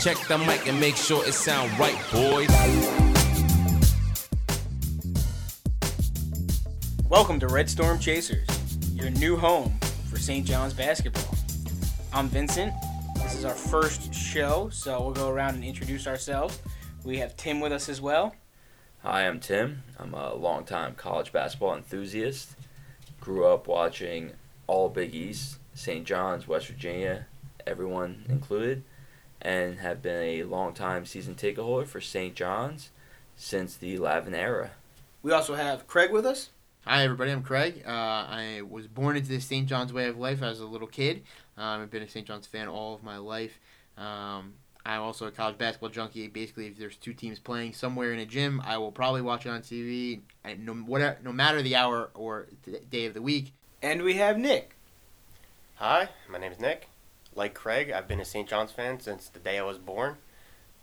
Check the mic and make sure it sound right, boys. Welcome to Red Storm Chasers, your new home for St. John's basketball. I'm Vincent. This is our first show, so we'll go around and introduce ourselves. We have Tim with us as well. Hi, I'm Tim. I'm a longtime college basketball enthusiast. Grew up watching all Big East, St. John's, West Virginia, everyone included, and have been a longtime season ticket holder for St. John's since the Lavin era. We also have Craig with us. Hi, everybody. I'm Craig. Uh, I was born into the St. John's way of life as a little kid. Um, I've been a St. John's fan all of my life. Um, I'm also a college basketball junkie. Basically, if there's two teams playing somewhere in a gym, I will probably watch it on TV, and no whatever, no matter the hour or the day of the week. And we have Nick. Hi, my name is Nick. Like Craig, I've been a St. John's fan since the day I was born.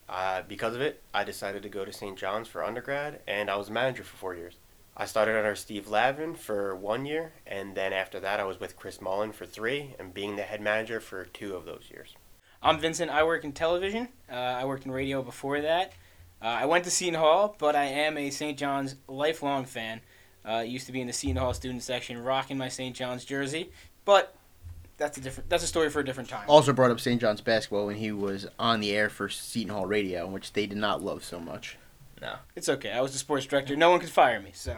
Uh, because of it, I decided to go to St. John's for undergrad, and I was a manager for four years. I started under Steve Lavin for one year, and then after that, I was with Chris Mullin for three, and being the head manager for two of those years. I'm Vincent. I work in television. Uh, I worked in radio before that. Uh, I went to Seton Hall, but I am a St. John's lifelong fan. Uh, used to be in the Seton Hall student section, rocking my St. John's jersey. But that's a different. That's a story for a different time. Also brought up St. John's basketball when he was on the air for Seton Hall Radio, which they did not love so much. No. It's okay. I was the sports director. No one could fire me, so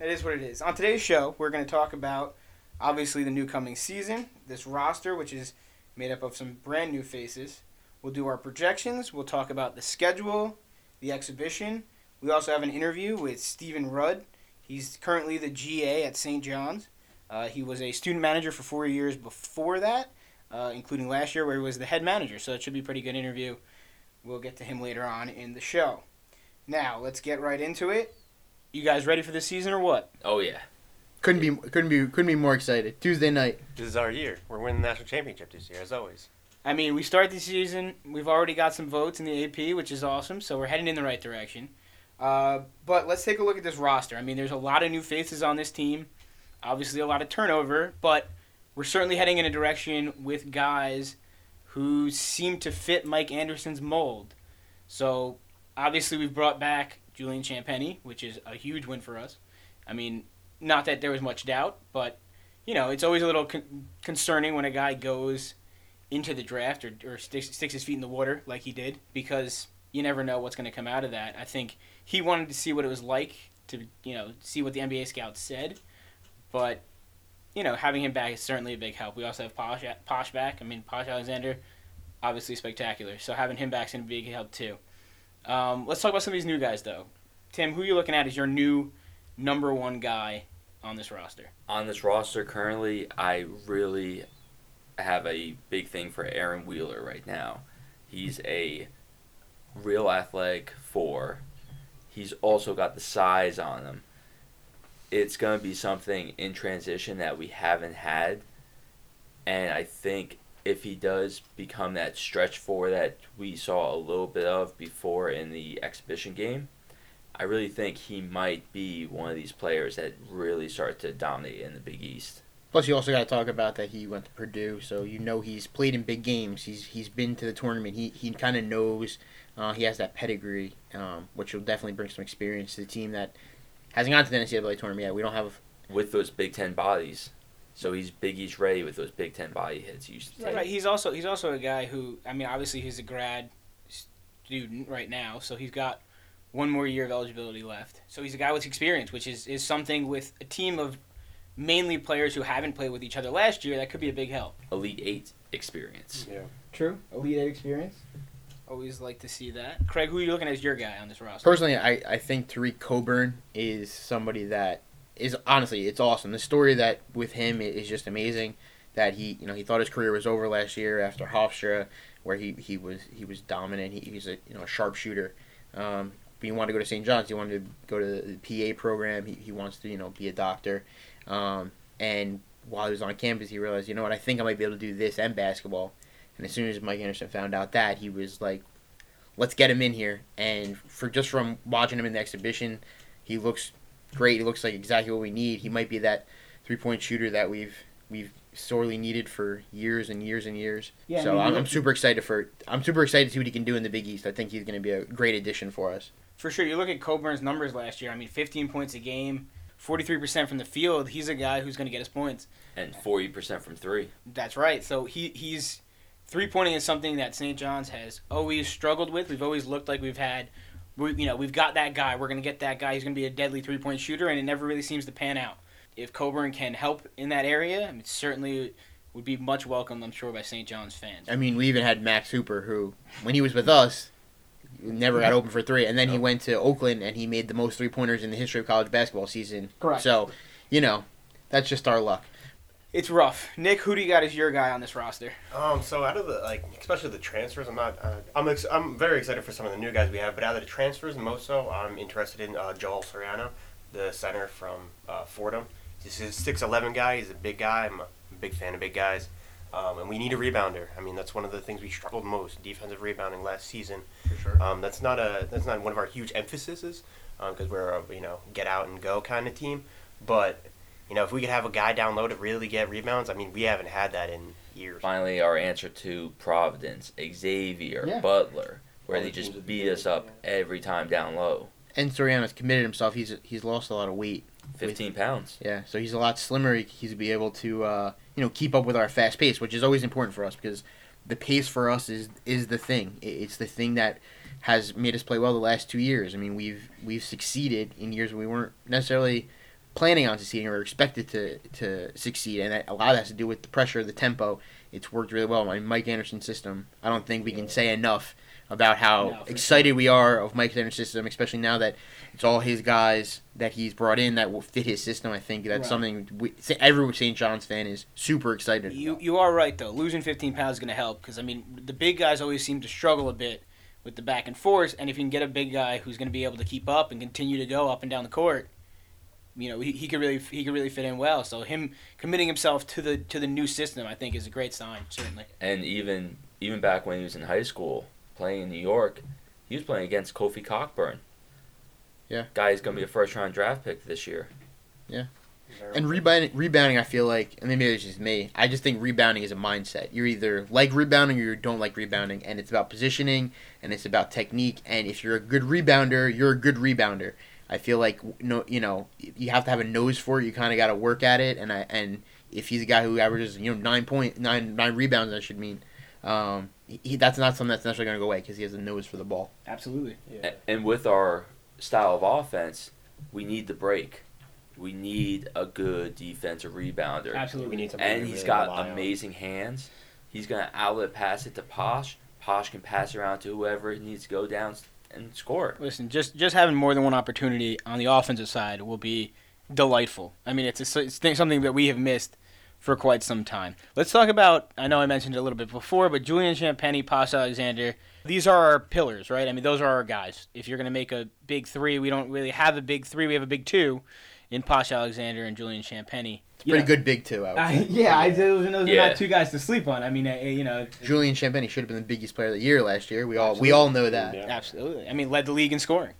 it is what it is. On today's show, we're going to talk about obviously the new coming season, this roster, which is made up of some brand new faces. We'll do our projections. We'll talk about the schedule, the exhibition. We also have an interview with Steven Rudd. He's currently the GA at St. John's. Uh, he was a student manager for four years before that, uh, including last year where he was the head manager. So it should be a pretty good interview. We'll get to him later on in the show. Now let's get right into it. You guys ready for the season or what? Oh, yeah. Couldn't be couldn't be couldn't be more excited. Tuesday night. This is our year. We're winning the national championship this year, as always. I mean, we start the season. We've already got some votes in the AP, which is awesome. So we're heading in the right direction. Uh, but let's take a look at this roster. I mean, there's a lot of new faces on this team. Obviously, a lot of turnover, but we're certainly heading in a direction with guys who seem to fit Mike Anderson's mold. So obviously, we've brought back Julian Champagnie, which is a huge win for us. I mean, not that there was much doubt, but you know, it's always a little con- concerning when a guy goes into the draft or, or sticks, sticks his feet in the water like he did because you never know what's going to come out of that. I think he wanted to see what it was like to, you know, see what the NBA scouts said, but you know, having him back is certainly a big help. We also have Posh, Posh back. I mean, Posh Alexander, obviously spectacular. So having him back is going to be a big help too. Um, let's talk about some of these new guys though. Tim, who are you looking at as your new number one guy on this roster? On this roster currently, I really have a big thing for Aaron Wheeler right now. He's a real athletic four. He's also got the size on him. It's going to be something in transition that we haven't had. And I think if he does become that stretch four that we saw a little bit of before in the exhibition game, I really think he might be one of these players that really start to dominate in the Big East. Plus, you also got to talk about that he went to Purdue, so you know he's played in big games. He's he's been to the tournament. He he kind of knows. Uh, he has that pedigree, um, which will definitely bring some experience to the team that hasn't gone to the NCAA tournament yet. We don't have with those Big Ten bodies. So he's Big East ready with those Big Ten body hits. He used to Right, take. right. He's also he's also a guy who I mean, obviously he's a grad student right now, so he's got one more year of eligibility left. So he's a guy with experience, which is is something with a team of mainly players who haven't played with each other last year that could be a big help. Elite Eight experience. Yeah. True. Elite Eight experience. Always like to see that. Craig, who are you looking at as your guy on this roster? Personally, I, I think Tareq Coburn is somebody that is honestly it's awesome. The story that with him is just amazing. That he you know he thought his career was over last year after Hofstra, where he, he was he was dominant. He, he's a you know a sharpshooter. Um, but he wanted to go to St. John's. He wanted to go to the PA program. He, he wants to you know be a doctor. Um, and while he was on campus, he realized you know what I think I might be able to do this and basketball. And as soon as Mike Anderson found out that, he was like, let's get him in here. And for just from watching him in the exhibition, he looks great. He looks like exactly what we need. He might be that three point shooter that we've we've sorely needed for years and years and years. Yeah, I so mean, I'm, you- I'm super excited for I'm super excited to see what he can do in the Big East. I think he's going to be a great addition for us. For sure, you look at Coburn's numbers last year. I mean, 15 points a game, 43% from the field. He's a guy who's going to get us points. And 40% from three. That's right. So he he's three pointing is something that St. John's has always struggled with. We've always looked like we've had, we, you know, we've got that guy. We're going to get that guy. He's going to be a deadly three point shooter, and it never really seems to pan out. If Coburn can help in that area, I mean, certainly would be much welcomed, I'm sure, by St. John's fans. I mean, we even had Max Hooper, who when he was with us, never got open for three, and then he went to Oakland and he made the most three pointers in the history of college basketball season. Correct. So, you know, that's just our luck. It's rough. Nick, who do you got as your guy on this roster? Um, so out of the like, especially the transfers, I'm not. Uh, I'm ex- I'm very excited for some of the new guys we have, but out of the transfers, most so, I'm interested in uh, Joel Soriano, the center from uh, Fordham. He's a six eleven guy. He's a big guy. I'm a big fan of big guys, um, and we need a rebounder. I mean, that's one of the things we struggled most defensive rebounding last season. For sure. Um, that's not a that's not one of our huge emphases because we're a you know get out and go kind of team. But you know if we could have a guy down low to really get rebounds, I mean we haven't had that in years. Finally, our answer to Providence, Xavier, Yeah. Butler, where All they the just at the beat us up yeah. every time down low. And Soriano's committed himself. He's he's lost a lot of weight. 15 pounds. Yeah, so he's a lot slimmer. He- He's be able to uh, you know keep up with our fast pace, which is always important for us because the pace for us is is the thing. It's the thing that has made us play well the last two years. I mean, we've we've succeeded in years we weren't necessarily planning on succeeding or expected to to succeed, and that, a lot of that has to do with the pressure, the tempo. It's worked really well. My Mike Anderson system. I don't think we can say enough about how No, excited we are of Mike Anderson's system, especially now that it's all his guys that he's brought in that will fit his system. I think that's Right. something we, every St. John's fan is super excited. You about. you are right though. Losing 15 pounds is going to help because I mean the big guys always seem to struggle a bit with the back and forth, and if you can get a big guy who's going to be able to keep up and continue to go up and down the court, you know he, he could really he could really fit in well. So him committing himself to the to the new system, I think, is a great sign. Certainly. And even even back when he was in high school, playing in New York, he was playing against Kofi Cockburn. Yeah. Guy is going to be a first round draft pick this year. Yeah. And rebounding, rebounding, I feel like, and maybe it's just me. I just think rebounding is a mindset. You're either like rebounding or you don't like rebounding, and it's about positioning and it's about technique. And if you're a good rebounder, you're a good rebounder. I feel like no, you know, you have to have a nose for it. You kind of got to work at it. And I and if he's a guy who averages, you know, nine point nine nine rebounds, I should mean, um, he, that's not something that's necessarily going to go away because he has a nose for the ball. Absolutely. Yeah. And with our style of offense, we need the break. We need a good defensive rebounder. Absolutely. We need something And to he's really got rely on. amazing hands. He's going to outlet pass it to Posh. Posh can pass around to whoever it needs to go down and score. Listen, just just having more than one opportunity on the offensive side will be delightful. I mean, it's, a, it's something that we have missed for quite some time. Let's talk about. I know I mentioned it a little bit before, but Julian Champagnie, Posh Alexander. These are our pillars, right? I mean, those are our guys. If you're going to make a big three, we don't really have a big three. We have a big two in Posh Alexander and Julian Champagnie. Pretty good big two. I would say. yeah, I, those are those are Yeah. not two guys to sleep on. I mean, uh, you know, Julian Champagnie should have been the biggest player of the year last year. We all we all know that. Yeah. absolutely. I mean, led the league in scoring.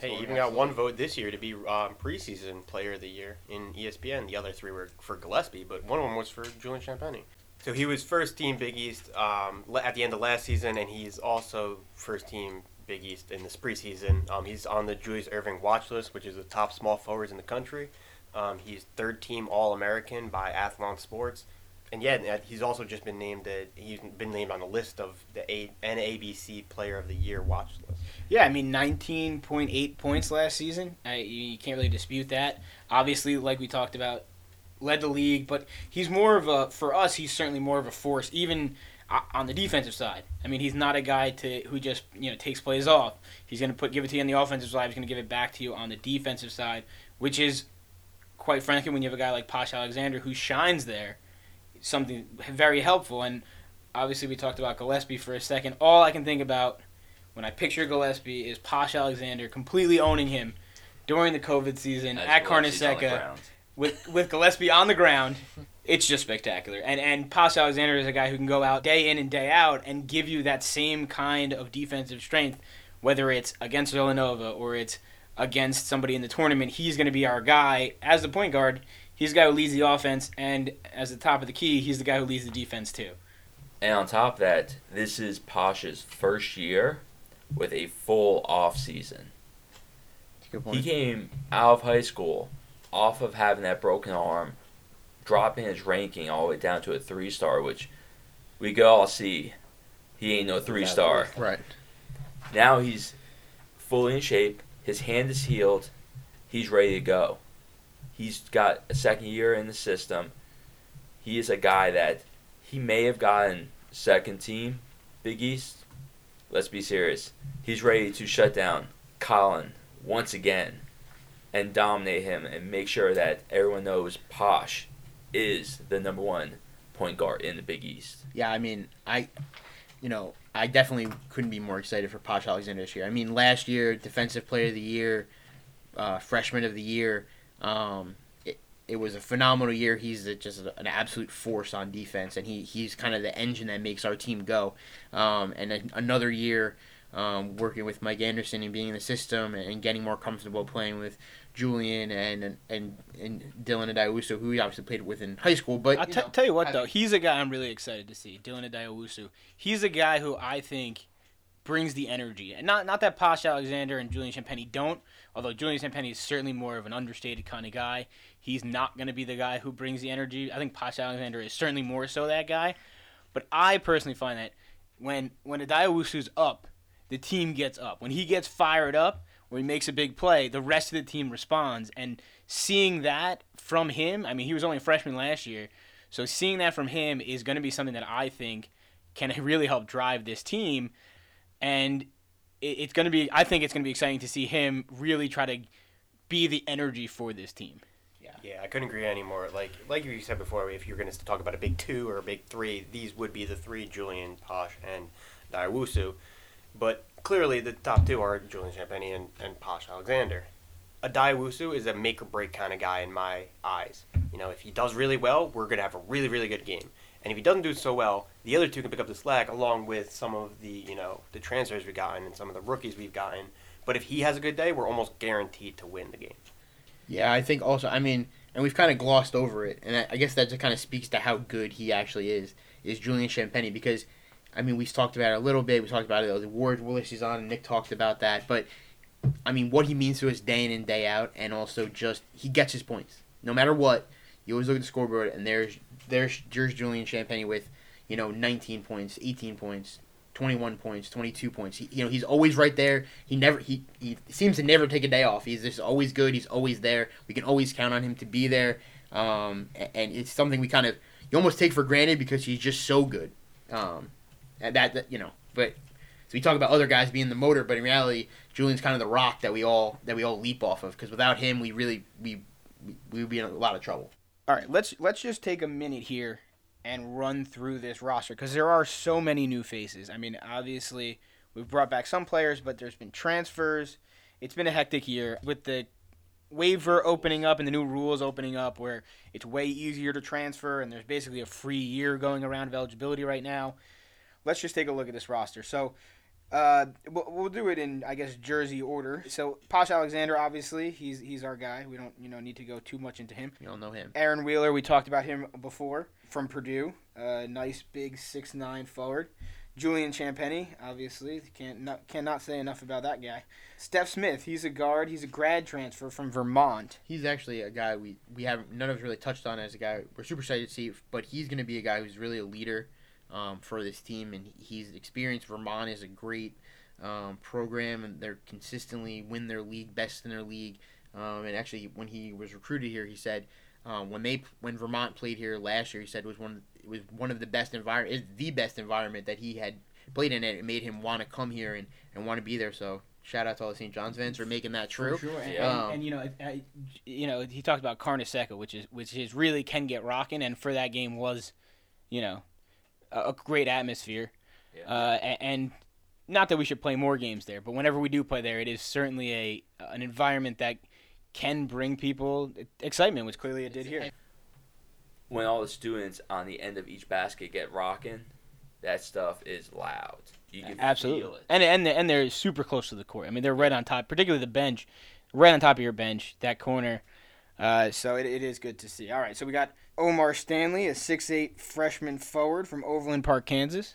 Hey, even got one vote this year to be um, preseason player of the year in ESPN. The other three were for Gillespie, but one of them was for Julian Champagnie. So he was first team Big East um, at the end of last season, and he's also first team Big East in this preseason. Um, he's on the Julius Erving watch list, which is the top small forwards in the country. Um, he's third team All American by Athlon Sports. And yeah, he's also just been named. A, he's been named on the list of the A, NABC Player of the Year watch list. Yeah, I mean, 19.8 points last season. I, you can't really dispute that. Obviously, like we talked about, led the league, but he's more of a, for us, he's certainly more of a force, even on the defensive side. I mean, he's not a guy to who just, you know, takes plays off. He's going to put give it to you on the offensive side, he's going to give it back to you on the defensive side, which is, quite frankly, when you have a guy like Posh Alexander who shines there, something very helpful. And obviously, we talked about Gillespie for a second. All I can think about when I picture Gillespie is Posh Alexander completely owning him during the COVID season As at Carnesecca with with Gillespie on the ground. It's just spectacular. And and Posh Alexander is a guy who can go out day in and day out and give you that same kind of defensive strength, whether it's against Villanova or it's against somebody in the tournament. He's going to be our guy as the point guard. he's the guy who leads the offense, and as the top of the key, he's the guy who leads the defense too. And on top of that, this is Posh's first year with a full off season. Good He came out of high school off of having that broken arm, dropping his ranking all the way down to a three star, which we could all see he ain't no three star. Right. Now he's fully in shape. His hand is healed. He's ready to go. He's got a second year in the system. He is a guy that he may have gotten second team Big East. Let's be serious. He's ready to shut down Collin once again and dominate him and make sure that everyone knows Posh is the number one point guard in the Big East. Yeah, I mean, I, you know, I definitely couldn't be more excited for Posh Alexander this year. I mean, last year, Defensive Player of the Year, uh, Freshman of the Year. Um, it, it was a phenomenal year. He's a, just an absolute force on defense, and he, he's kind of the engine that makes our team go. Um, and then another year um, working with Mike Anderson and being in the system and getting more comfortable playing with Julian and and and Dylan Addae-Wusu, who he obviously played with in high school. But I'll you t- know, tell you what though, he's a guy I'm really excited to see, Dylan Addae-Wusu. He's a guy who I think brings the energy, and not not that Posh Alexander and Julian Champagnie don't. Although Julian Champagnie is certainly more of an understated kind of guy, he's not going to be the guy who brings the energy. I think Posh Alexander is certainly more so that guy. But I personally find that when when Addae-Wusu's up, the team gets up. When he gets fired up, or he makes a big play, the rest of the team responds. And seeing that from him, I mean, he was only a freshman last year, so seeing that from him is going to be something that I think can really help drive this team. And it's going to be, I think it's going to be exciting to see him really try to be the energy for this team. Yeah, yeah, I couldn't agree anymore. Like like you said before, if you're going to talk about a big two or a big three, these would be the three: Julian, Posh, and Diawusu. But clearly, the top two are Julian Champagnie and, and Posh Alexander. Addae-Wusu is a make or break kind of guy in my eyes. You know, if he does really well, we're going to have a really really good game. And if he doesn't do so well, the other two can pick up the slack along with some of the you know the transfers we've gotten and some of the rookies we've gotten. But if he has a good day, we're almost guaranteed to win the game. Yeah, I think also. I mean, and we've kind of glossed over it, and I, I guess that just kind of speaks to how good he actually is. Is Julian Champagnie because, I mean, we talked about it a little bit. We talked about it. The award Willis is on, and Nick talked about that. But, I mean, what he means to us day in and day out, and also just he gets his points no matter what. You always look at the scoreboard, and there's there's there's Julian Champagnie with, you know, 19 points, 18 points, 21 points, 22 points. He, you know, he's always right there. He never he, he seems to never take a day off. He's just always good. He's always there. We can always count on him to be there. Um, a- and it's something we kind of you almost take for granted because he's just so good. Um, and that, that you know, but so we talk about other guys being the motor, but in reality, Julian's kind of the rock that we all that we all leap off of because without him, we really we we would be in a lot of trouble. All right, let's let's just take a minute here and run through this roster because there are so many new faces. I mean, obviously we've brought back some players, but there's been transfers. It's been a hectic year with the waiver opening up and the new rules opening up, where it's way easier to transfer, and there's basically a free year going around of eligibility right now. Let's just take a look at this roster. So. Uh, we'll, do it in, I guess, jersey order. So, Posh Alexander, obviously, he's he's our guy. We don't, you know, need to go too much into him. You all know him. Aaron Wheeler, we talked about him before from Purdue. Uh, nice big six nine forward. Julian Champagnie, obviously, can't not, cannot say enough about that guy. Stef Smith, he's a guard. He's a grad transfer from Vermont. He's actually a guy we we haven't none of us really touched on as a guy we're super excited to see, but he's going to be a guy who's really a leader um, for this team, and he's experienced. Vermont is a great um, program, and they're consistently win their league, best in their league. Um, and actually, when he was recruited here, he said um, when they when Vermont played here last year, he said it was one of, it was one of the best environment, is the best environment that he had played in. It, it made him want to come here and, and want to be there. So shout out to all the St. John's fans for making that true. sure. And, Yeah. and, and, you know, I, you know, he talked about Carnesecca, which is which is really can get rocking, and for that game was, you know, a, great atmosphere. Yeah. Uh, and not that we should play more games there, but whenever we do play there, it is certainly a an environment that can bring people excitement, which clearly it did here. when all the students on the end of each basket get rocking, that stuff is loud. You can feel Absolutely, it. and and and they're super close to the court. I mean, they're right on top, particularly the bench, right on top of your bench, that corner. Uh, so it, it is good to see. All right, so we got O'Mar Stanley, a 6'8 freshman forward from Overland Park, Kansas.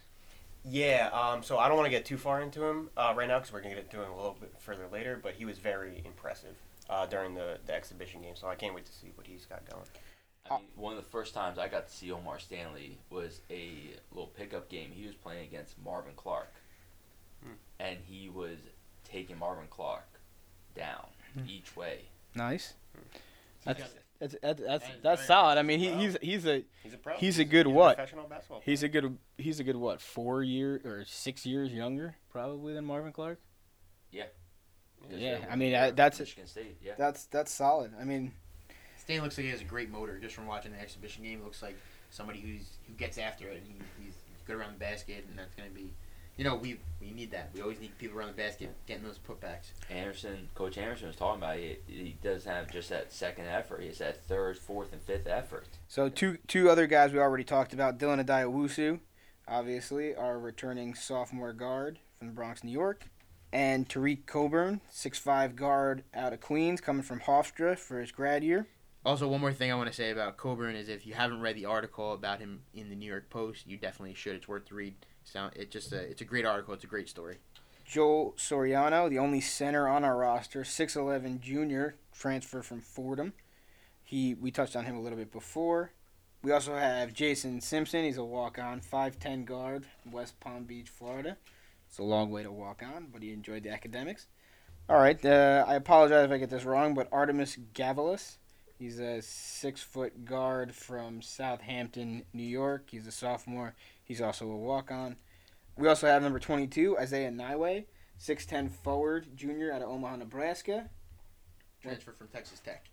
Yeah, um, so I don't want to get too far into him uh, right now because we're going to get into him a little bit further later, but he was very impressive uh, during the, the exhibition game, so I can't wait to see what he's got going. I mean, one of the first times I got to see O'Mar Stanley was a little pickup game. He was playing against Marvin Clark, Hmm. and he was taking Marvin Clark down Hmm. each way. Nice. He's That's got- that's that's that's, That is that's solid. I mean, he, Wow. he's he's a He's a pro. He's a good He's what? professional basketball player. he's a good he's a good what four year or six years younger probably than Marvin Clark. Yeah. Yeah, they I mean, they uh, that's- Michigan State. Yeah, That's that's solid. I mean, Stan looks like he has a great motor just from watching the exhibition game. Looks like somebody who's who gets after it. And he, he's good around the basket, and that's going to be, you know, we we need that. We always need people around the basket getting those putbacks. Anderson, Coach Anderson was talking about it. He, he doesn't have just that second effort. He has that third, fourth, and fifth effort. so two two other guys we already talked about. Dylan Addae-Wusu, obviously our returning sophomore guard from the Bronx, New York, and Tareq Coburn, six five guard out of Queens, coming from Hofstra for his grad year. Also, one more thing I want to say about Coburn is if you haven't read the article about him in the New York Post, you definitely should. It's worth the read. Sound it just a, it's a great article. It's a great story. Joel Soriano, the only center on our roster, 6'11 junior, transfer from Fordham. He we touched on him a little bit before. We also have Jason Simpson. He's a walk-on, 5'10 guard, West Palm Beach, Florida. It's a long way to walk on, but he enjoyed the academics. All right, uh, I apologize if I get this wrong, but Artemis Gavalas. He's a six-foot guard from Southampton, New York. He's a sophomore. He's also a walk-on. We also have number 22, Esahia Nyiwe, 6'10 forward, junior out of Omaha, Nebraska. Transfer from Texas Tech.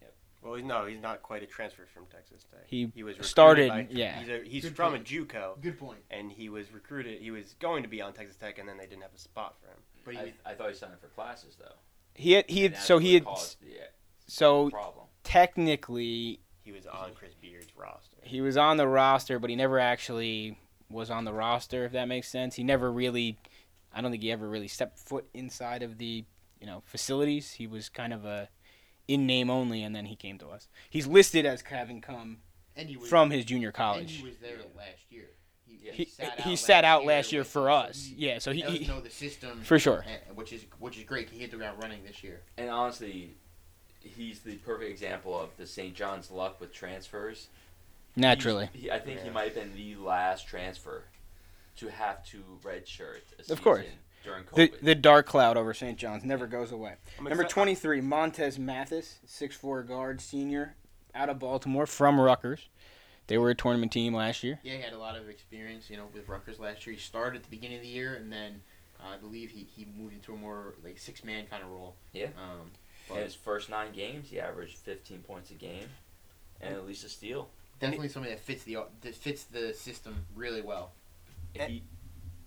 Yep. Well, he's, no, he's not quite a transfer from Texas Tech. He he was started- by- yeah. He's, a, he's from point. a JUCO, Good point. and he was recruited. He was going to be on Texas Tech, and then they didn't have a spot for him. But he, I, I thought he signed up for classes though. He had, he had so he had caused the so problem. Technically He was on Chris Beard's roster. he was on the roster, but he never actually was on the roster. If that makes sense, he never really. I don't think he ever really stepped foot inside of the you know facilities. He was kind of a in name only, and then he came to us. He's listed as having come and he was from his junior and college. he was there Yeah. last year. He, Yeah. He, sat he out sat out last year with for us, us. he Yeah, so he, he know the system for sure. which is which is great. He hit the ground running this year. And honestly, he's the perfect example of the St. John's luck with transfers. naturally. He, I think he might have been the last transfer to have to redshirt a Of course. during The, COVID. the dark cloud over St. John's never goes away. I'm Number exci- 23, Montez Mathis, six four guard, senior, out of Baltimore, from Rutgers. They were a tournament team last year. Yeah, he had a lot of experience, you know, with Rutgers last year. He started at the beginning of the year, and then uh, I believe he, he moved into a more like six man kind of role. Yeah. Um, In his first nine games, he averaged 15 points a game and at least a steal. definitely somebody that fits the that fits the system really well. If he,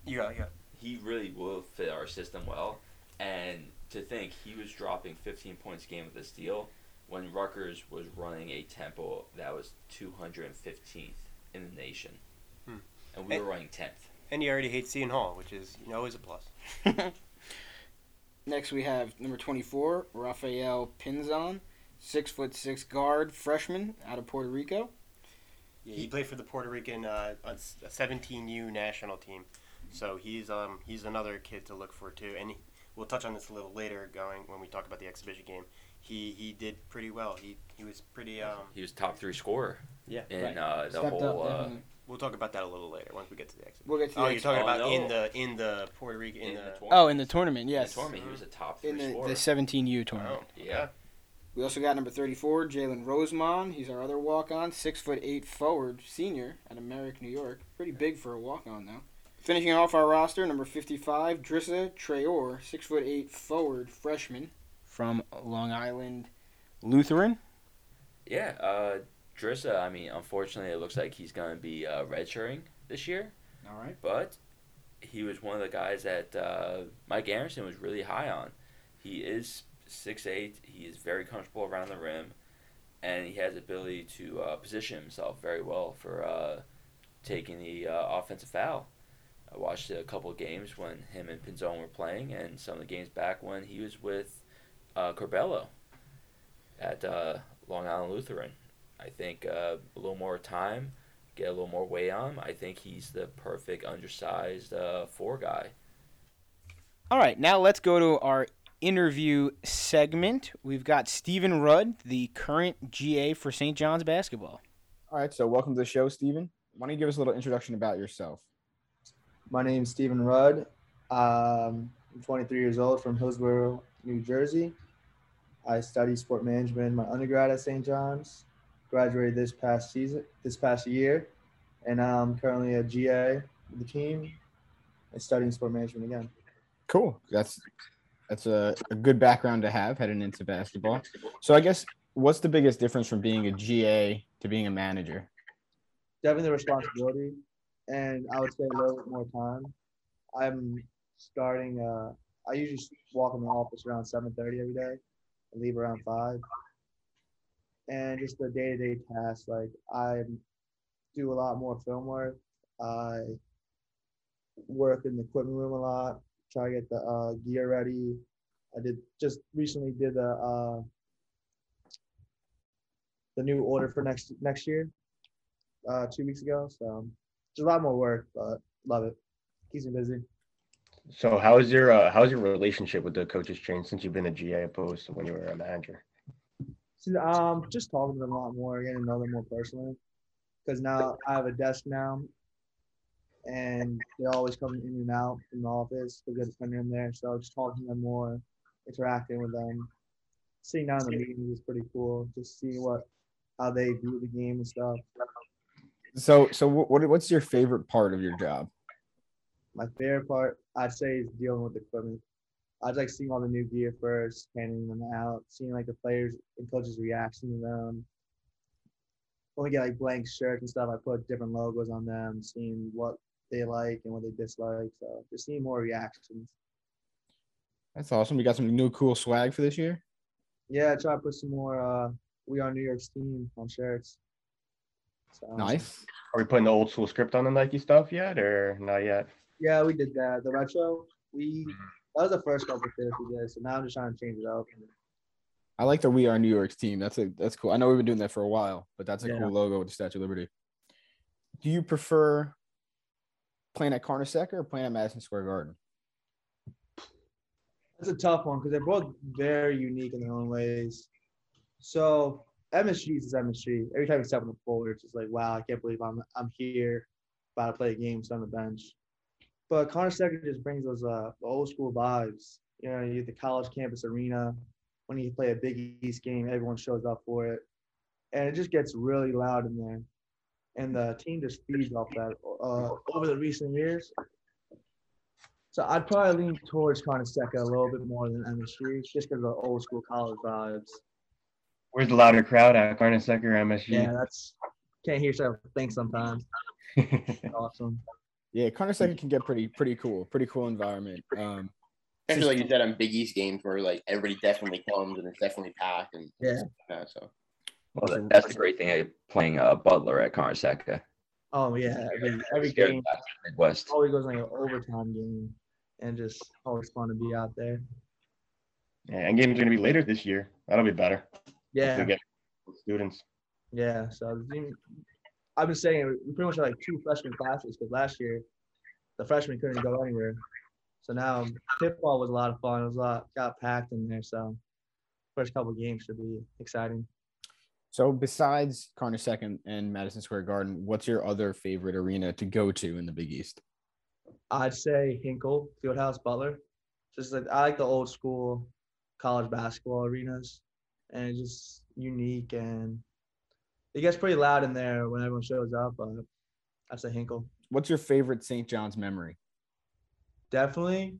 Yeah, yeah. he really will fit our system well. And to think he was dropping 15 points a game with a steal when Rutgers was running a tempo that was 215th in the nation. Hmm. And we And- were running 10th. And he already hates Seton Hall, which is you know always a plus. Next, we have number 24, Rafael Pinzon, 6'6 guard, freshman, out of Puerto Rico. Yeah, he played for the Puerto Rican uh, 17U national team, so he's um he's another kid to look for too. And he, we'll touch on this a little later, going when we talk about the exhibition game. He he did pretty well. He he was pretty um. He was top three scorer Yeah. in Right. uh, the Stepped whole. up, uh, definitely. We'll talk about that a little later once we get to the exhibition. We'll get to the Oh, you're talking Oh, about no. in the in the Puerto Rican in, in the. the tournament. Oh, in the tournament, In the yes. tournament, he was a top three In the, scorer. the 17U tournament. Oh, yeah. We also got number 34, Jalen Rosemond. He's our other walk-on, six foot eight forward, senior at Merrick, New York. Pretty big for a walk-on, though. Finishing off our roster, number 55, Drissa Traore, six foot eight forward, freshman from Long Island Lutheran. Yeah, uh, Drissa, I mean, unfortunately, it looks like he's going to be uh, redshirting this year, All right. but he was one of the guys that uh, Mike Anderson was really high on. He is 6'8", he is very comfortable around the rim, and he has the ability to uh, position himself very well for uh, taking the uh, offensive foul. I watched a couple of games when him and Pinzon were playing, and some of the games back when he was with uh, Corbello at uh, Long Island Lutheran. I think uh, a little more time, get a little more weight on him. I think he's the perfect undersized uh, four guy. All right, now let's go to our interview segment. We've got Steven Rudd, the current GA for St. John's basketball. All right, so welcome to the show, Steven. Why don't you give us a little introduction about yourself? My name's Steven Rudd. Um, I'm 23 years old from Hillsborough, New Jersey. I study sport management in my undergrad at St. John's. Graduated this past season, this past year, and I'm currently a GA with the team and studying sport management again. Cool. That's that's a, a good background to have heading into basketball. So I guess what's the biggest difference from being a GA to being a manager? Definitely the responsibility, and I would say a little bit more time. I'm starting. Uh, I usually walk in the office around 7:30 every day, and leave around five. And just the day-to-day tasks, like I do a lot more film work. I work in the equipment room a lot. Try to get the uh, gear ready. I did just recently did the uh, the new order for next next year, uh, two weeks ago. So it's a lot more work, but love it. Keeps me busy. So how's your uh, how's your relationship with the coaches changed since you've been a GA opposed to when you were a manager? Um, just talking to them a lot more, getting to know them more personally. Because now I have a desk now, and they're always coming in and out from the office. They're good friend in there, so just talking to them more, interacting with them, sitting down in the meetings is pretty cool. Just seeing what how they view the game and stuff. So so what what's your favorite part of your job? My favorite part, I'd say, is dealing with equipment. I'd like seeing all the new gear first, handing them out, seeing like the players and coaches' reaction to them. When we get like blank shirts and stuff, I put different logos on them, seeing what they like and what they dislike. So just seeing more reactions. That's awesome. We got some new cool swag for this year. Yeah, I try to put some more uh we are New York's team on shirts. So, Nice. Are we putting the old school script on the Nike stuff yet, or not yet? Yeah, we did that. The retro, we that was the first couple of shirts we did. So now I'm just trying to change it up. I like the We Are New York's team. That's a that's cool. I know we've been doing that for a while, but that's a Yeah. cool logo with the Statue of Liberty. Do you prefer playing at Carnesecca or playing at Madison Square Garden? That's a tough one because they're both very unique in their own ways. So MSG is MSG. Every time you step on the floor, it's just like, wow, I can't believe I'm I'm here, about to play a game, sit on the bench. But Carnesecca just brings those uh old school vibes. You know, you get the college campus arena. When you play a Big East game, everyone shows up for it, and it just gets really loud in there. And the team just feeds off that uh, over the recent years. So I'd probably lean towards Carnesecca a little bit more than MSG, just because of the old school college vibes. Where's the louder crowd at Carnesecca or MSG? Yeah, that's can't hear yourself think sometimes. Awesome. Yeah, Carnesecca can get pretty pretty cool. Pretty cool environment. Um, Especially like you said on Big East games where like everybody definitely comes and it's definitely packed and Yeah. like that, so Well, that- that's the great thing of playing uh, Butler at Carnesecca. Oh yeah, every, every game Midwest. always goes like an overtime game, and just always fun to be out there. yeah, and games are gonna be later this year. That'll be better. Yeah, students. yeah. So the team, I've been saying we pretty much had like two freshman classes because last year the freshmen couldn't go anywhere. So now tip ball was a lot of fun. It was a lot got packed in there. So first couple games should be exciting. so besides Carnesecca Second and Madison Square Garden, what's your other favorite arena to go to in the Big East? I'd say Hinkle, Fieldhouse, Butler. Just like I like the old school college basketball arenas, and it's just unique and it gets pretty loud in there when everyone shows up. But I'd say Hinkle. What's your favorite St. John's memory? Definitely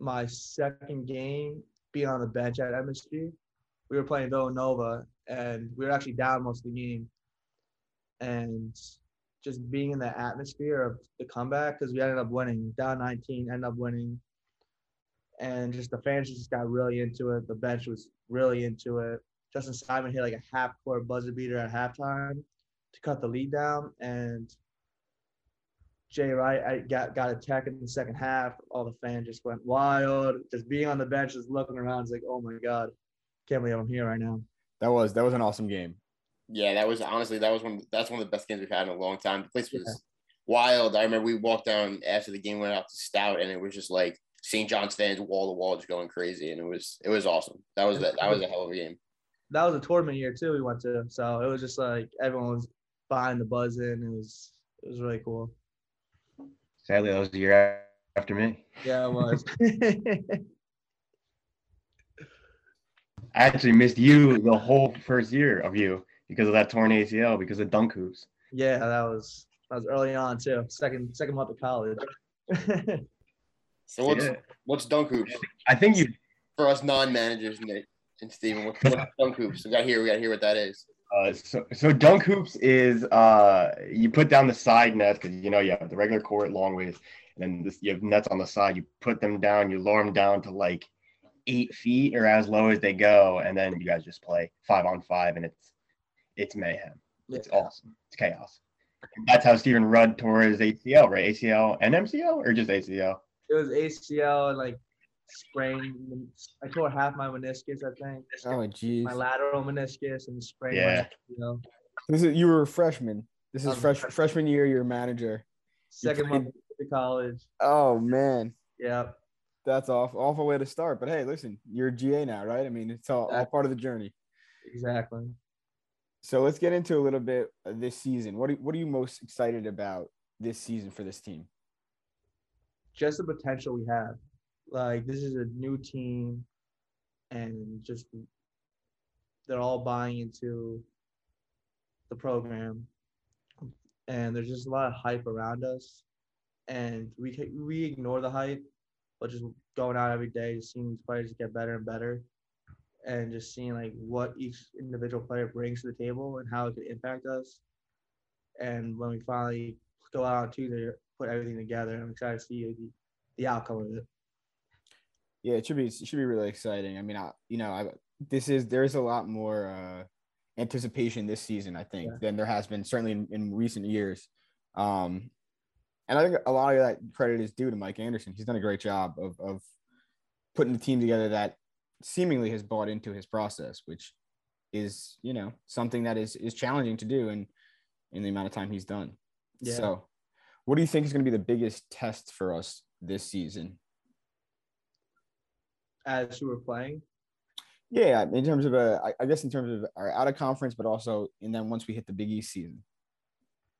my second game being on the bench at MSG. We were playing Villanova and we were actually down most of the game. And just being in the atmosphere of the comeback because we ended up winning, down 19, ended up winning. And just the fans just got really into it. The bench was really into it. Justin Simon hit like a half court buzzer beater at halftime to cut the lead down. And Jay Wright I got got a tech in the second half. All the fans just went wild. Just being on the bench, just looking around, it's like, oh my god, can't believe I'm here right now. That was that was an awesome game. Yeah, that was honestly that was one. That's one of the best games we've had in a long time. The place was wild. I remember we walked down after the game went out to Stout, and it was just like St. John's fans wall to wall just going crazy, and it was it was awesome. That was that that was a hell of a game. That was a tournament year too. We went to, so it was just like everyone was buying the buzz in. It was it was really cool. Sadly, that was the year after me. Yeah, it was. I actually missed you the whole first year of you because of that torn ACL because of dunk hoops. yeah, that was that was early on too. Second second month of college. So what's Yeah. what's dunk hoops I think you for us non-managers, Nick and Steven? What's, what's dunk hoops? We got to hear. We got to hear what that is. Uh, so, so dunk hoops is uh, you put down the side nets because you know you have the regular court long ways, and then this, you have nets on the side. You put them down, you lower them down to like eight feet or as low as they go, and then you guys just play five on five, and it's it's mayhem. It's awesome. It's chaos. And that's how Steven Rudd tore his ACL, right? ACL and MCL, or just ACL? It was ACL and like sprained. I tore half my meniscus, I think. Oh jeez. My lateral meniscus and sprained Yeah. my ACL. This is you were a freshman. This is fresh freshman year. You're a manager. Second played- month of college. Oh man, Yeah. that's off awful way to start. But hey, listen, you're a GA now, right? I mean, it's all, all part of the journey. Exactly. So let's get into a little bit of this season. What are, what are you most excited about this season for this team? Just the potential we have. Like this is a new team and just they're all buying into the program. And there's just a lot of hype around us. And we we ignore the hype, but just going out every day, just seeing these players get better and better, and just seeing like what each individual player brings to the table and how it could impact us. And when we finally go out on Tuesday, put everything together, I'm excited to see the, the outcome of it. Yeah, it should be it should be really exciting. I mean, I, you know, I, this is there's a lot more uh, anticipation this season, I think, Yeah. than there has been certainly in, in recent years. Um, and I think a lot of that credit is due to Mike Anderson. He's done a great job of of putting the team together that seemingly has bought into his process, which is you know something that is is challenging to do in in the amount of time he's done. Yeah. So, what do you think is going to be the biggest test for us this season? As we were playing, Yeah, in terms of a, I- I guess in terms of our out of conference, but also, and then once we hit the Big East season.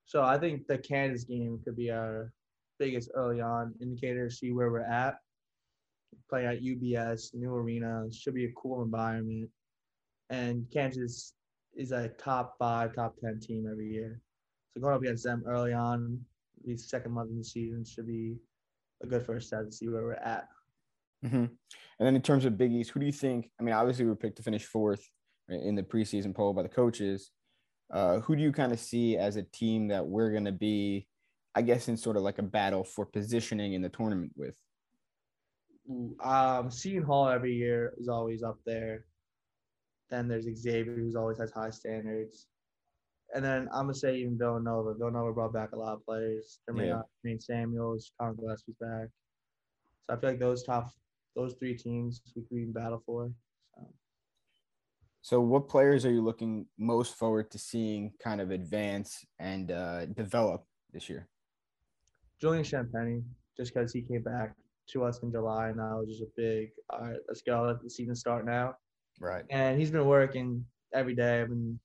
So I think the Kansas game could be our biggest early on indicator, to see where we're at. Playing at UBS, new arena, should be a cool environment. And Kansas is a top five, top 10 team every year. So going up against them early on, the second month of the season should be a good first step to see where we're at. And then in terms of Big East, who do you think? I mean, obviously we were picked to finish fourth in the preseason poll by the coaches. Uh, who do you kind of see as a team that we're going to be, I guess, in sort of like a battle for positioning in the tournament with? Um, Seton Hall every year is always up there. Then there's Xavier, who's always has high standards. And then I'm gonna say even Villanova. Villanova brought back a lot of players. There may Yeah. not I mean Samuels, Collin Gillespie's back. So I feel like those top those three teams we could even battle for. So So, what players are you looking most forward to seeing kind of advance and uh, develop this year? Julian Champagnie, just because he came back to us in July and that was just a big all right, let's go, let the season start now. Right. and he's been working every day. I've been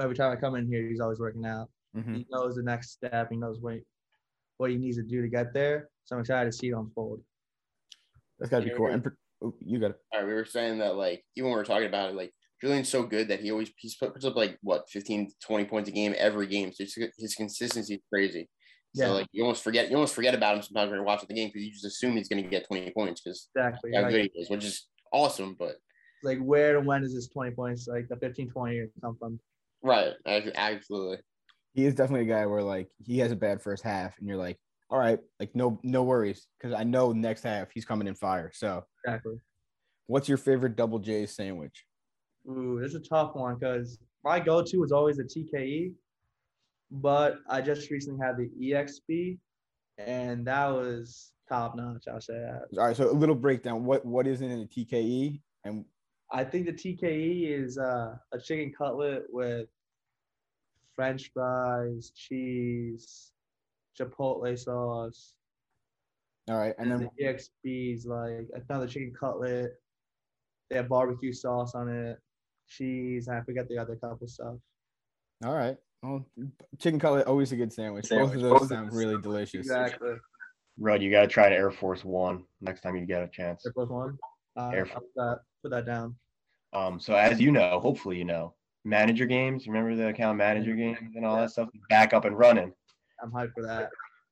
every time I come in here, he's always working out. hmm He knows the next step. He knows what what he needs to do to get there. So I'm excited to see it unfold. That's got to be cool. And oh, you got it. All right, we were saying that like even when we are talking about it, like Julian's so good that he always he puts up like what 15, 20 points a game every game. So his, his consistency is crazy. So Yeah. like you almost forget you almost forget about him sometimes when you're watching the game because you just assume he's going to get twenty points because Exactly. how Like, good he is, which is awesome. But like where and when does this 20 points, like the 15, 20 come from? right, absolutely. He is definitely a guy where like he has a bad first half, and you're like, all right, like no no worries, because I know next half he's coming in fire. So, Exactly. what's your favorite double J sandwich? Ooh, this is a tough one because my go-to is always a TKE, but I just recently had the EXP, and that was top notch. I'll say that. All right, so a little breakdown. What what is in the TKE, and I think the TKE is uh, a chicken cutlet with French fries, cheese, chipotle sauce. All right, and And then the EXP's like another chicken cutlet. They have barbecue sauce on it, cheese, and I forget the other couple stuff. all right. Well, chicken cutlet always a good sandwich. Both of those sound really delicious. Exactly. Rod, you got to try an Air Force One next time you get a chance. Air Force One. Uh, Air I'll put that put that down. Um, so as you know, hopefully you know, manager games. Remember the account manager games and all that stuff. Back up and running. I'm hyped for that.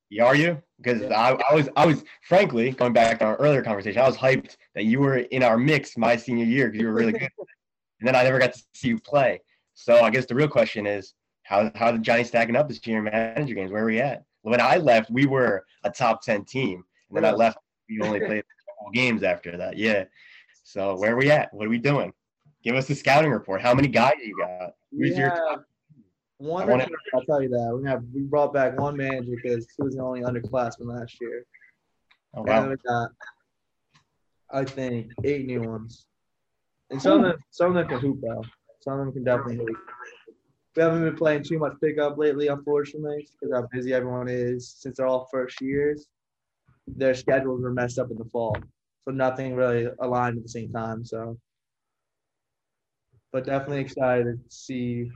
Yeah, Are you? Because Yeah. I, I was, I was, frankly, going back to our earlier conversation, I was hyped that you were in our mix my senior year because you were really good. and then I never got to see you play. So I guess the real question is, how how did Johnny stacking up this year manager games? Where are we at? When I left, we were a top ten team, and then I left. We only played a couple games after that. Yeah. So where are we at? What are we doing? Give us the scouting report. How many guys you got? Who's your have one. I wanna- I'll tell you that we're have, we brought back one manager because he was the only underclassman last year. Oh, And we got, I think, eight new ones. And some of them, some of them can hoop though. Some of them can definitely hoop. We haven't been playing too much pickup lately, unfortunately, because how busy everyone is. Since they're all first years, their schedules were messed up in the fall, so nothing really aligned at the same time. So, but definitely excited to see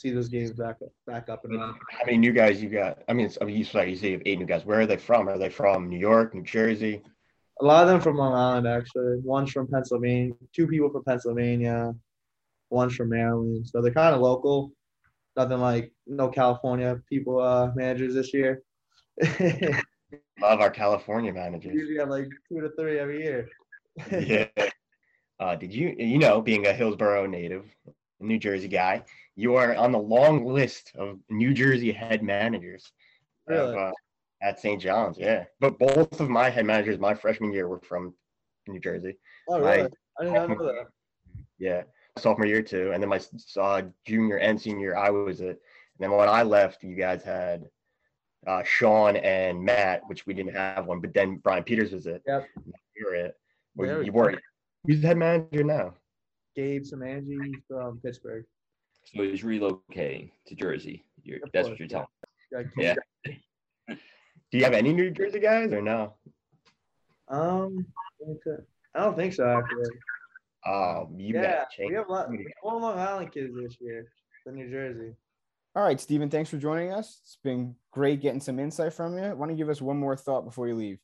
see those games back up, back up and running. How many new guys you got? I mean, it's, I mean, you sorry, you say you have eight new guys. Where are they from? Are they from New York, New Jersey? A lot of them from Long Island, actually. One's from Pennsylvania. Two people from Pennsylvania. One's from Maryland. So they're kind of local. Nothing like no California people uh, managers this year. Love our California managers. Usually have like two to three every year. yeah. Uh, did you, you know, being a Hillsborough native, a New Jersey guy, you are on the long list of New Jersey head managers of, uh, at St. John's. Yeah. But both of my head managers my freshman year were from New Jersey. Oh, My- really? I did not know that. Yeah. Sophomore year too. And then my uh, junior and senior I was it. And then when I left, you guys had uh, Sean and Matt, which we didn't have one, but then Brian Peters was it. Yep. You were it. Well, you, you were. Who's the head manager now? Gabe Samanji from Pittsburgh. So he's relocating to Jersey. You're, that's what you're telling. Yeah. Yeah. Do you have any New Jersey guys or no? Um, let me check. I don't think so, actually. Um, you yeah, gotta we have a lot. We have more Long Island kids this year than New Jersey. All right, Steven, thanks for joining us. It's been great getting some insight from you. Why don't you give us one more thought before you leave?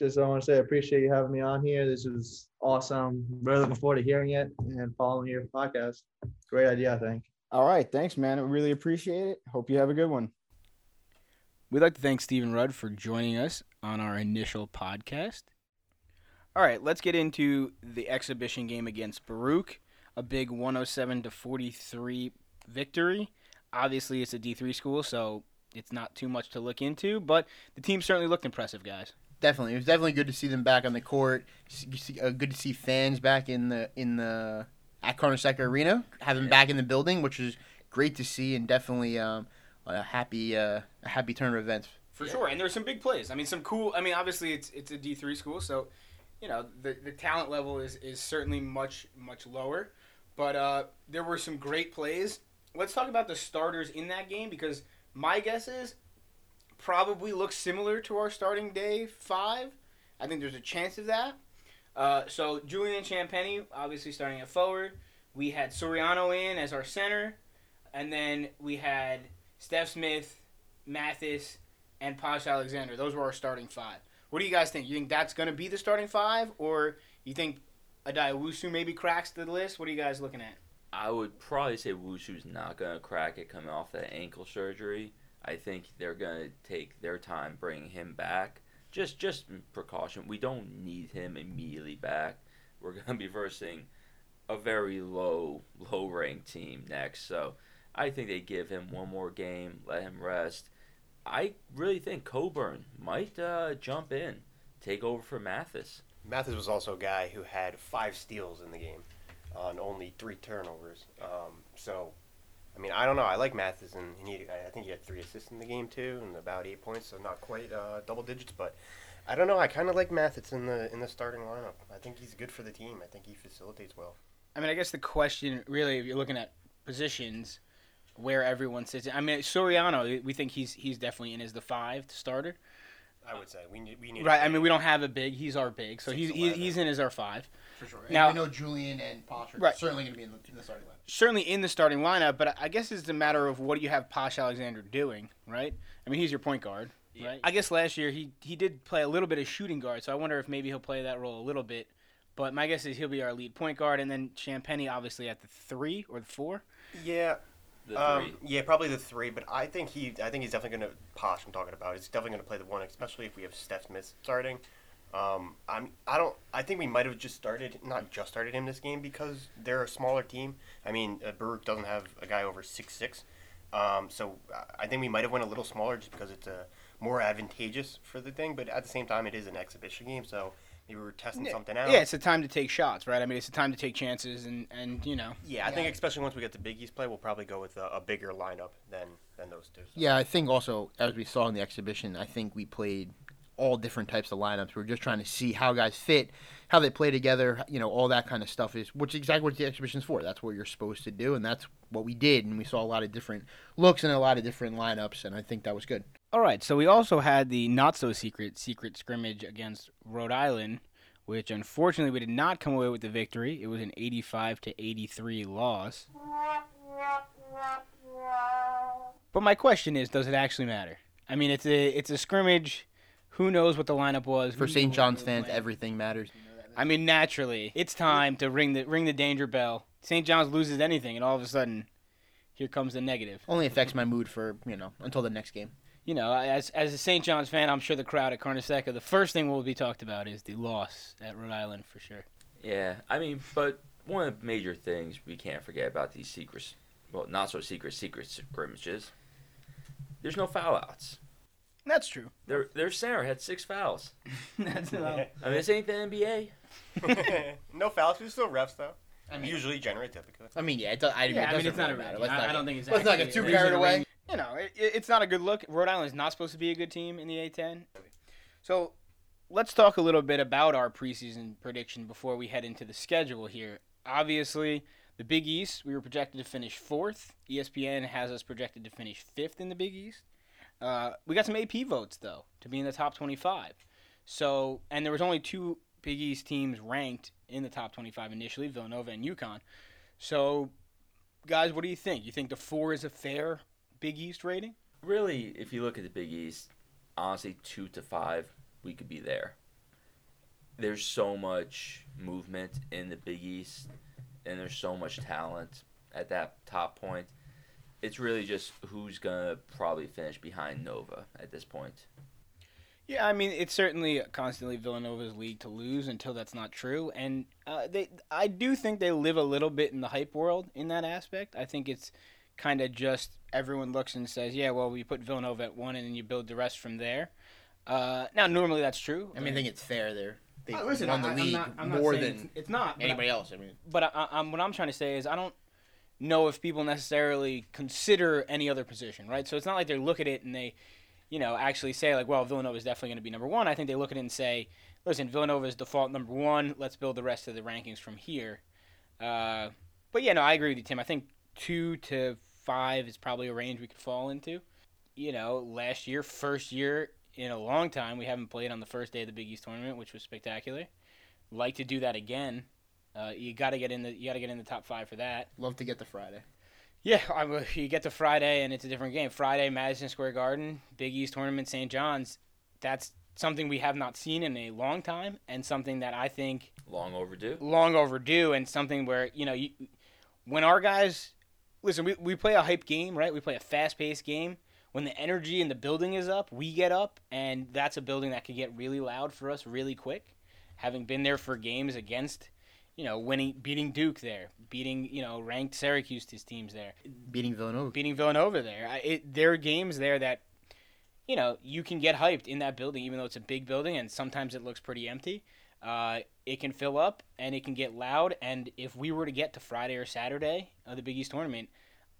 Just I want to say I appreciate you having me on here. This was awesome. Really looking forward to hearing it and following your podcast. Great idea, I think. All right, thanks, man. I really appreciate it. Hope you have a good one. We'd like to thank Steven Rudd for joining us on our initial podcast. All right, let's get into the exhibition game against Baruch, a big 107 to 43 victory. Obviously, it's a D3 school, so it's not too much to look into, but the team certainly looked impressive, guys. Definitely, it was definitely good to see them back on the court. Uh, Good to see fans back in the in the at Carnesecca Arena, have them back in the building, which is great to see, and definitely um, a happy uh, a happy turn of events. For sure, and there's some big plays. I mean, some cool. I mean, obviously it's it's a D three school, so you know the the talent level is is certainly much much lower, but uh, there were some great plays. Let's talk about the starters in that game because my guess is probably looks similar to our starting day five. I think there's a chance of that. Uh, so Julian Champagnie obviously starting at forward. We had Soriano in as our center, and then we had Stef Smith, Mathis, and Posh Alexander. Those were our starting five. What do you guys think? You think that's going to be the starting five, or you think Addae-Wusu maybe cracks the list? What are you guys looking at? I would probably say Wushu's not going to crack it coming off that ankle surgery. I think they're going to take their time bringing him back. Just just precaution. We don't need him immediately back. We're going to be versing a very low low ranked team next. So I think they give him one more game, let him rest. I really think Coburn might uh, jump in, take over for Mathis. Mathis was also a guy who had five steals in the game on only three turnovers. Um, so, I mean, I don't know. I like Mathis, and he, I think he had three assists in the game too, and about eight points, so not quite uh, double digits. But I don't know. I kind of like Mathis in the in the starting lineup. I think he's good for the team. I think he facilitates well. I mean, I guess the question really, if you're looking at positions, where everyone sits. I mean, Soriano, we think he's he's definitely in as the five starter. I would say we need we need. Right. I mean, we don't have a big. He's our big, so Six he's eleven. he's in as our five. For sure. Now- we know Julian and Posh are Right. certainly going to be in the, in the starting lineup. Certainly in the starting lineup, but I guess it's a matter of what do you have Posh Alexander doing, right? I mean, he's your point guard, right? I guess last year he he did play a little bit of shooting guard, so I wonder if maybe he'll play that role a little bit. But my guess is he'll be our lead point guard, and then Champagnie obviously at the three or the four. Yeah. The Um, yeah, probably the three, but I think he, I think he's definitely going to Posh. I'm talking about. He's definitely going to play the one, especially if we have Stef Smith starting. Um, I'm, I don't, I think we might have just started, not just started him this game because they're a smaller team. I mean, uh, Baruch doesn't have a guy over six six, um, so I think we might have went a little smaller just because it's uh, more advantageous for the thing. But at the same time, it is an exhibition game, so maybe we're testing something out. Yeah, it's a time to take shots, right? I mean, it's a time to take chances, and and you know. Yeah, I think especially once we get to Big East play, we'll probably go with a, a bigger lineup than than those two. So. Yeah, I think also as we saw in the exhibition, I think we played all different types of lineups. We're just trying to see how guys fit, how they play together, you know, all that kind of stuff is which is exactly what the exhibition's for. That's what you're supposed to do, and that's what we did. And we saw a lot of different looks and a lot of different lineups, and I think that was good. All right, so we also had the not so secret secret scrimmage against Rhode Island, which unfortunately we did not come away with the victory. It was an 85 to 83 loss. But my question is, does it actually matter? I mean, it's a it's a scrimmage. Who knows what the lineup was For St. John's what they were fans, everything matters. I mean, naturally, it's time to ring the ring the danger bell. St. John's loses anything, and all of a sudden, here comes the negative. Only affects my mood for you know until the next game. You know, as as a St. John's fan, I'm sure the crowd at Carnesecca, the first thing will be talked about is the loss at Rhode Island for sure. Yeah, I mean, but one of the major things we can't forget about these secrets, well, not so secret secret scrimmages. There's no foul outs. That's true. Their their center had six fouls. That's I mean, this ain't the NBA. no fouls. We still refs though. I mean, Usually generate typically. I mean, yeah, it, does, I, Yeah, it I mean, doesn't it's not a matter. ring. I- not I don't think it's Let's not get too a carried ring. away. You know, it, it- it's not a good look. Rhode Island is not supposed to be a good team in the A10. So let's talk a little bit about our preseason prediction before we head into the schedule here. Obviously, the Big East, we were projected to finish fourth. ESPN has us projected to finish fifth in the Big East. Uh, we got some AP votes though to be in the top 25. So, and there was only two Big East teams ranked in the top 25 initially, Villanova and UConn. So, guys, what do you think? You think the four is a fair Big East rating? Really, if you look at the Big East, honestly, two to five, we could be there. There's so much movement in the Big East, and there's so much talent at that top point. It's really just who's gonna probably finish behind Nova at this point. Yeah, I mean it's certainly constantly Villanova's league to lose until that's not true, and uh, they I do think they live a little bit in the hype world in that aspect. I think it's kind of just everyone looks and says, yeah, well we put Villanova at one, and then you build the rest from there. Uh, now normally that's true. I mean, I think it's fair there. They Uh, listen, won the I- I'm league not- I'm more saying than it's, it's not but I- anybody else. I mean, but I, I, I'm, what I'm trying to say is I don't know if people necessarily consider any other position, right? So it's not like they look at it and they, you know, actually say like, well, Villanova is definitely going to be number one. I think they look at it and say, listen, Villanova is default number one. Let's build the rest of the rankings from here. Uh, but yeah, no, I agree with you, Tim. I think two to five is probably a range we could fall into. You know, last year, first year in a long time, we haven't played on the first day of the Big East tournament, which was spectacular. Like to do that again. Uh, you got to get in the you got to get in the top five for that. love to get to Friday. Yeah, I, mean, you get to Friday and it's a different game. Friday, Madison Square Garden, Big East tournament, St. John's. That's something we have not seen in a long time, and something that I think Long overdue. long overdue, and something where you know you, when our guys listen, we, we play a hype game, right? We play a fast paced game. When the energy in the building is up, we get up, and that's a building that could get really loud for us really quick. Having been there for games against, you know, winning, beating Duke there, beating, you know, ranked Syracuse teams there, Beating Villanova. beating Villanova there. I, it, there are games there that, you know, you can get hyped in that building, even though it's a big building and sometimes it looks pretty empty. Uh, it can fill up and it can get loud. And if we were to get to Friday or Saturday of the Big East tournament,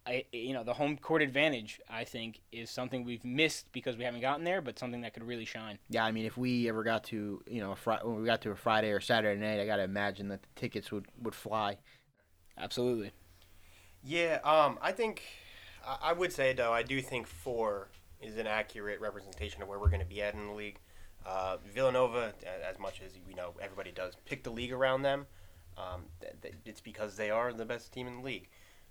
I, you know, the home court advantage, I think, is something we've missed because we haven't gotten there, but something that could really shine. Yeah, I mean, if we ever got to you know a Fri- when we got to a Friday or Saturday night, I gotta imagine that the tickets would would fly. Absolutely. Yeah, um, I think I I would say though I do think four is an accurate representation of where we're going to be at in the league. Uh, Villanova, as much as we know everybody does pick the league around them, um, th- th- it's because they are the best team in the league.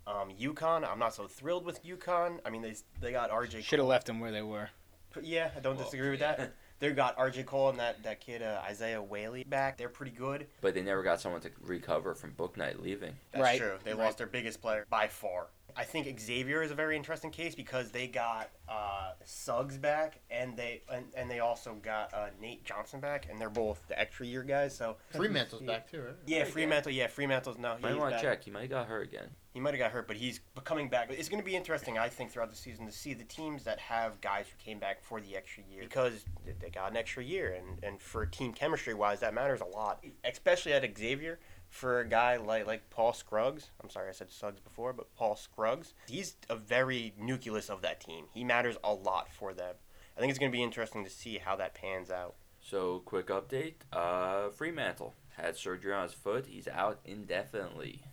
Um, UConn, I'm not so thrilled with UConn. I mean, they they got RJ. Should have left them where they were. But yeah, I don't Well, disagree with that. They got RJ Cole and that, that kid uh, Isaiah Whaley back. They're pretty good. But they never got someone to recover from Bouknight leaving. That's Right, true. They right. lost their biggest player by far. I think Xavier is a very interesting case because they got uh, Suggs back and they and, and they also got uh, Nate Johnson back and they're both the extra year guys. So Freemantle's back too, right? yeah, Freemantle. Yeah, Freemantle's no. Might he's want to back. check. He might have got hurt again. He might have got hurt, but he's coming back. But it's going to be interesting, I think, throughout the season to see the teams that have guys who came back for the extra year because they got an extra year, and, and for team chemistry wise, that matters a lot, especially at Xavier. For a guy like like Paul Scruggs, I'm sorry I said Suggs before, but Paul Scruggs, he's a very nucleus of that team. He matters a lot for them. I think it's going to be interesting to see how that pans out. So, quick update. Uh, Freemantle had surgery on his foot. He's out indefinitely.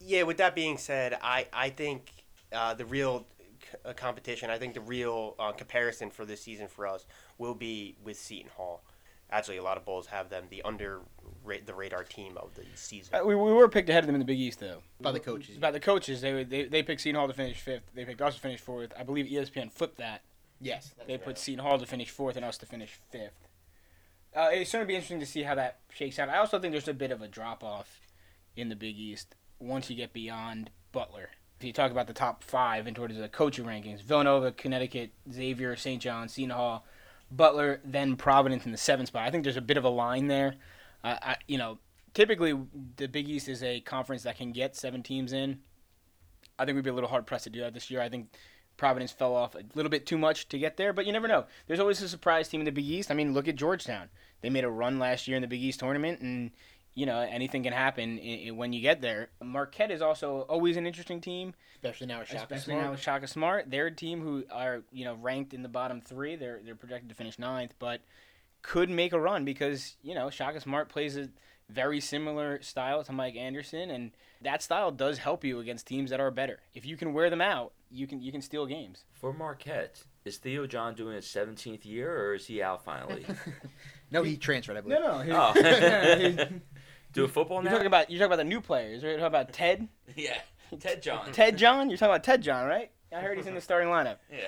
Yeah, with that being said, I, I think uh, the real c- uh, competition, I think the real uh, comparison for this season for us will be with Seton Hall. Actually, a lot of Bulls have them the under ra- the radar team of the season. Uh, we, we were picked ahead of them in the Big East, though. By the coaches. By the coaches, they they they picked Seton Hall to finish fifth. They picked us to finish fourth. I believe ESPN flipped that. Yes. They put Seton Hall to finish fourth and us to finish fifth. Uh, it's going to be interesting to see how that shakes out. I also think there's a bit of a drop off in the Big East once you get beyond Butler. If you talk about the top five in towards the coaching rankings, Villanova, Connecticut, Xavier, St. John, Seton Hall, Butler, then Providence in the seventh spot. I think there's a bit of a line there. Uh, I, you know, typically the Big East is a conference that can get seven teams in. I think we'd be a little hard pressed to do that this year. I think Providence fell off a little bit too much to get there, but you never know. There's always a surprise team in the Big East. I mean, look at Georgetown. They made a run last year in the Big East tournament, and you know anything can happen i i when you get there. Marquette is also always an interesting team, Especially now with Shaka especially Smart. now with Shaka Smart. They're a team who are you know ranked in the bottom three. They're they're projected to finish ninth, but could make a run because you know Shaka Smart plays a very similar style to Mike Anderson, and that style does help you against teams that are better. If you can wear them out, you can you can steal games. For Marquette, is Theo John doing his 17th year or is he out finally? No, he transferred, I believe. no. Oh. You're Do football now? talking about you're talking about the new players, right? You're talking about Ted, yeah, Ted John. Ted John. You're talking about Ted John, right? I heard he's in the starting lineup. Yeah.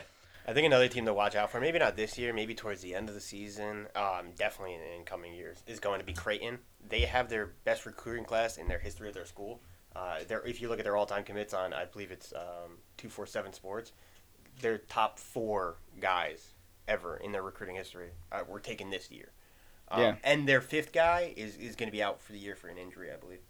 I think another team to watch out for, maybe not this year, maybe towards the end of the season, um, definitely in, in coming years, is going to be Creighton. They have their best recruiting class in their history of their school. Uh, if you look at their all-time commits on, I believe it's um, two four seven Sports, their top four guys ever in their recruiting history uh, were taken this year. Um, Yeah. And their fifth guy is, is going to be out for the year for an injury, I believe.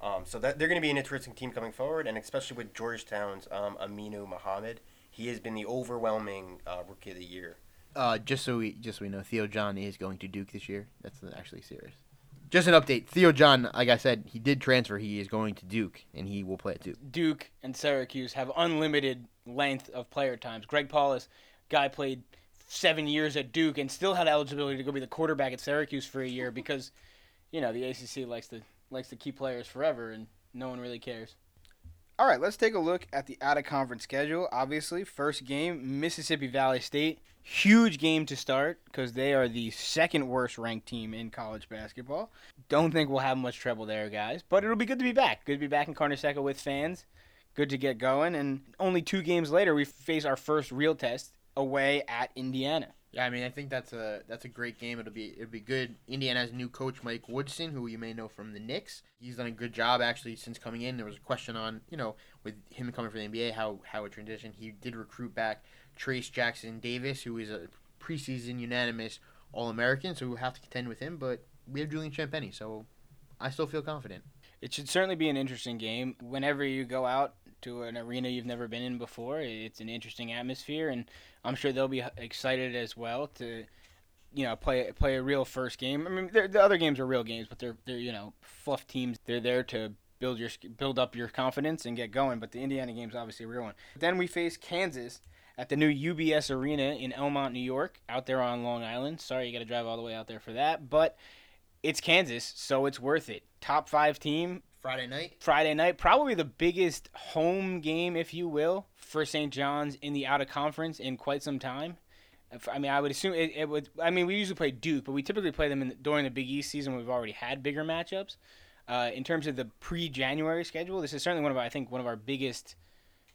Um, so that they're going to be an interesting team coming forward, and especially with Georgetown's um, Aminu Mohammed, he has been the overwhelming uh, rookie of the year. Uh, just so we just so we know, Theo John is going to Duke this year. That's actually serious. Just an update. Theo John, like I said, he did transfer. He is going to Duke, and he will play at Duke. Duke and Syracuse have unlimited length of player times. Greg Paulus, guy played seven years at Duke and still had eligibility to go be the quarterback at Syracuse for a year because, you know, the ACC likes to likes to keep players forever and no one really cares. All right, let's take a look at the out of conference schedule. Obviously, first game Mississippi Valley State, huge game to start because they are the second worst ranked team in college basketball. Don't think we'll have much trouble there, guys. But it'll be good to be back. Good to be back in Carnesecca with fans. Good to get going. And only two games later, we face our first real test away at Indiana. Yeah, I mean, I think that's a that's a great game. It'll be it'll be good. Indiana's new coach Mike Woodson, who you may know from the Knicks. He's done a good job actually since coming in. There was a question on you know with him coming from the NBA how how it transitioned. He did recruit back Trayce Jackson-Davis, who is a preseason unanimous All American, so we'll have to contend with him. But we have Julian Champagnie, so I still feel confident. It should certainly be an interesting game. Whenever you go out to an arena you've never been in before, it's an interesting atmosphere, and I'm sure they'll be excited as well to, you know, play play a real first game. I mean, the other games are real games, but they're they're you know fluff teams. They're there to build your build up your confidence and get going. But the Indiana game's obviously a real one. Then we face Kansas at the new UBS Arena in Elmont, New York, out there on Long Island. Sorry, you got to drive all the way out there for that, but it's Kansas, so it's worth it. Top five team, Friday night. Friday night, probably the biggest home game, if you will, for St. John's in the out of conference in quite some time. I mean, I would assume it, it would. I mean, we usually play Duke, but we typically play them in, during the Big East season. We've already had bigger matchups. Uh, in terms of the pre-January schedule, this is certainly one of our, I think one of our biggest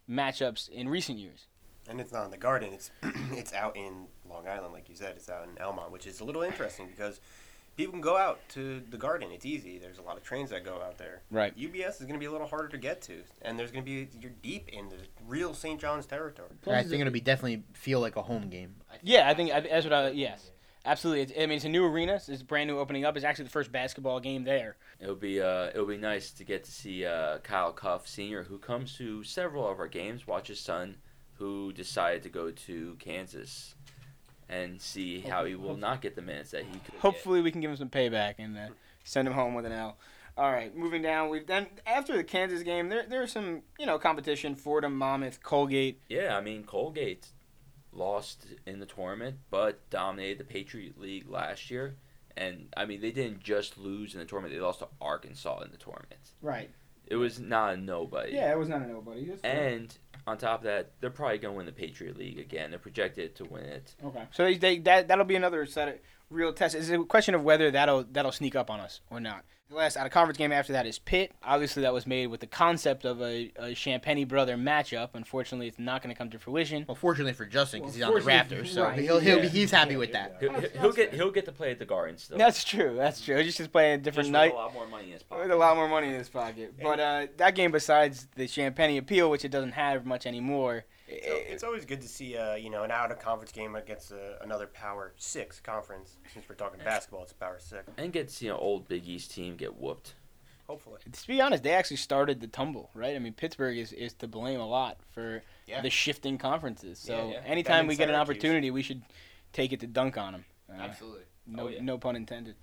matchups in recent years. And it's not in the Garden. It's it's out in Long Island, like you said. It's out in Elmont, which is a little interesting because people can go out to the Garden. It's easy. There's a lot of trains that go out there. Right. UBS is going to be a little harder to get to, and there's going to be you're deep into real St. John's territory. I think it'll be definitely feel like a home game. Yeah, I think I, that's what I. Yes, absolutely. It's, I mean, it's a new arena. It's brand new opening up. It's actually the first basketball game there. It'll be uh, it'll be nice to get to see uh, Kyle Cuffe Senior, who comes to several of our games. Watch his son, who decided to go to Kansas, and see how he will not get the minutes that he could. get. Hopefully, we can give him some payback and uh, send him home with an L. All right, moving down. We've done after the Kansas game. There, there's some you know competition. Fordham, Monmouth, Colgate. Yeah, I mean Colgate lost in the tournament, but dominated the Patriot League last year. And I mean, they didn't just lose in the tournament; they lost to Arkansas in the tournament. Right. It was not a nobody. Yeah, it was not a nobody. And on top of that, they're probably going to win the Patriot League again. They're projected to win it. okay. So they, that that'll be another set of real tests. It's a question of whether that'll that'll sneak up on us or not. The last out of conference game after that is Pitt. Obviously, that was made with the concept of a, a Champagnie brother matchup. Unfortunately, it's not going to come to fruition. Well, fortunately for Justin, because Well, he's on the fortunately- Raptors, so right, he'll, he'll be, yeah. he's happy with that. He'll, he'll get he'll get to play at the Garden still. That's true. That's true. He's just playing a different Just night. with a lot more money in his With pocket. a lot more money in his pocket. But uh, that game, besides the Champagnie appeal, which it doesn't have much anymore, So it's always good to see, uh, you know, an out of conference game against uh, another Power Six conference. Since we're talking basketball, it's Power Six. And get to see an old Big East team get whooped. Hopefully. to be honest, they actually started the tumble, right? I mean, Pittsburgh is, is to blame a lot for Yeah. the shifting conferences. So Yeah, yeah. anytime we get an Syracuse. opportunity, we should take it to dunk on them. Uh, Absolutely. No, Oh, yeah. no pun intended.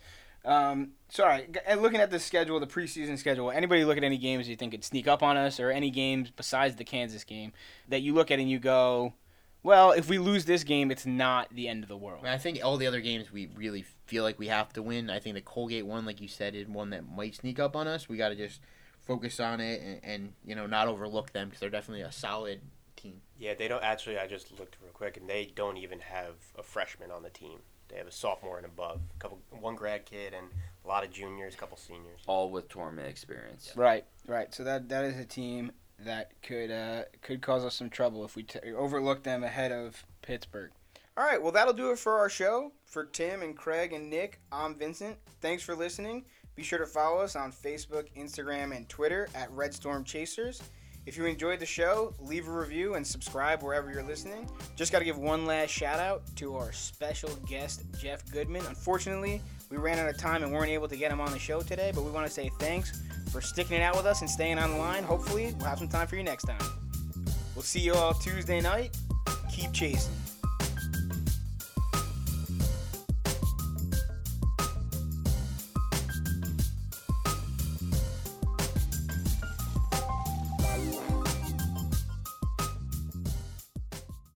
Um, sorry, and looking at the schedule, the preseason schedule, anybody look at any games you think could sneak up on us, or any games besides the Kansas game that you look at and you go, well, if we lose this game, it's not the end of the world. I, I think all the other games we really feel like we have to win. I think the Colgate one, like you said, is one that might sneak up on us. We got to just focus on it and, and you know not overlook them because they're definitely a solid team. Yeah, they don't actually. I just looked real quick, and they don't even have a freshman on the team. They have a sophomore and above, a couple, one grad kid, and a lot of juniors, a couple seniors. All with tournament experience. Right, right. So that that is a team that could uh, could cause us some trouble if we t- overlook them ahead of Pittsburgh. All right, well that'll do it for our show. For Tim and Craig and Nick, I'm Vincent. Thanks for listening. Be sure to follow us on Facebook, Instagram, and Twitter at Red Storm Chasers. If you enjoyed the show, leave a review and subscribe wherever you're listening. Just got to give one last shout out to our special guest, Jeff Goodman. Unfortunately, we ran out of time and weren't able to get him on the show today, but we want to say thanks for sticking it out with us and staying on the line. Hopefully, we'll have some time for you next time. We'll see you all Tuesday night. Keep chasing.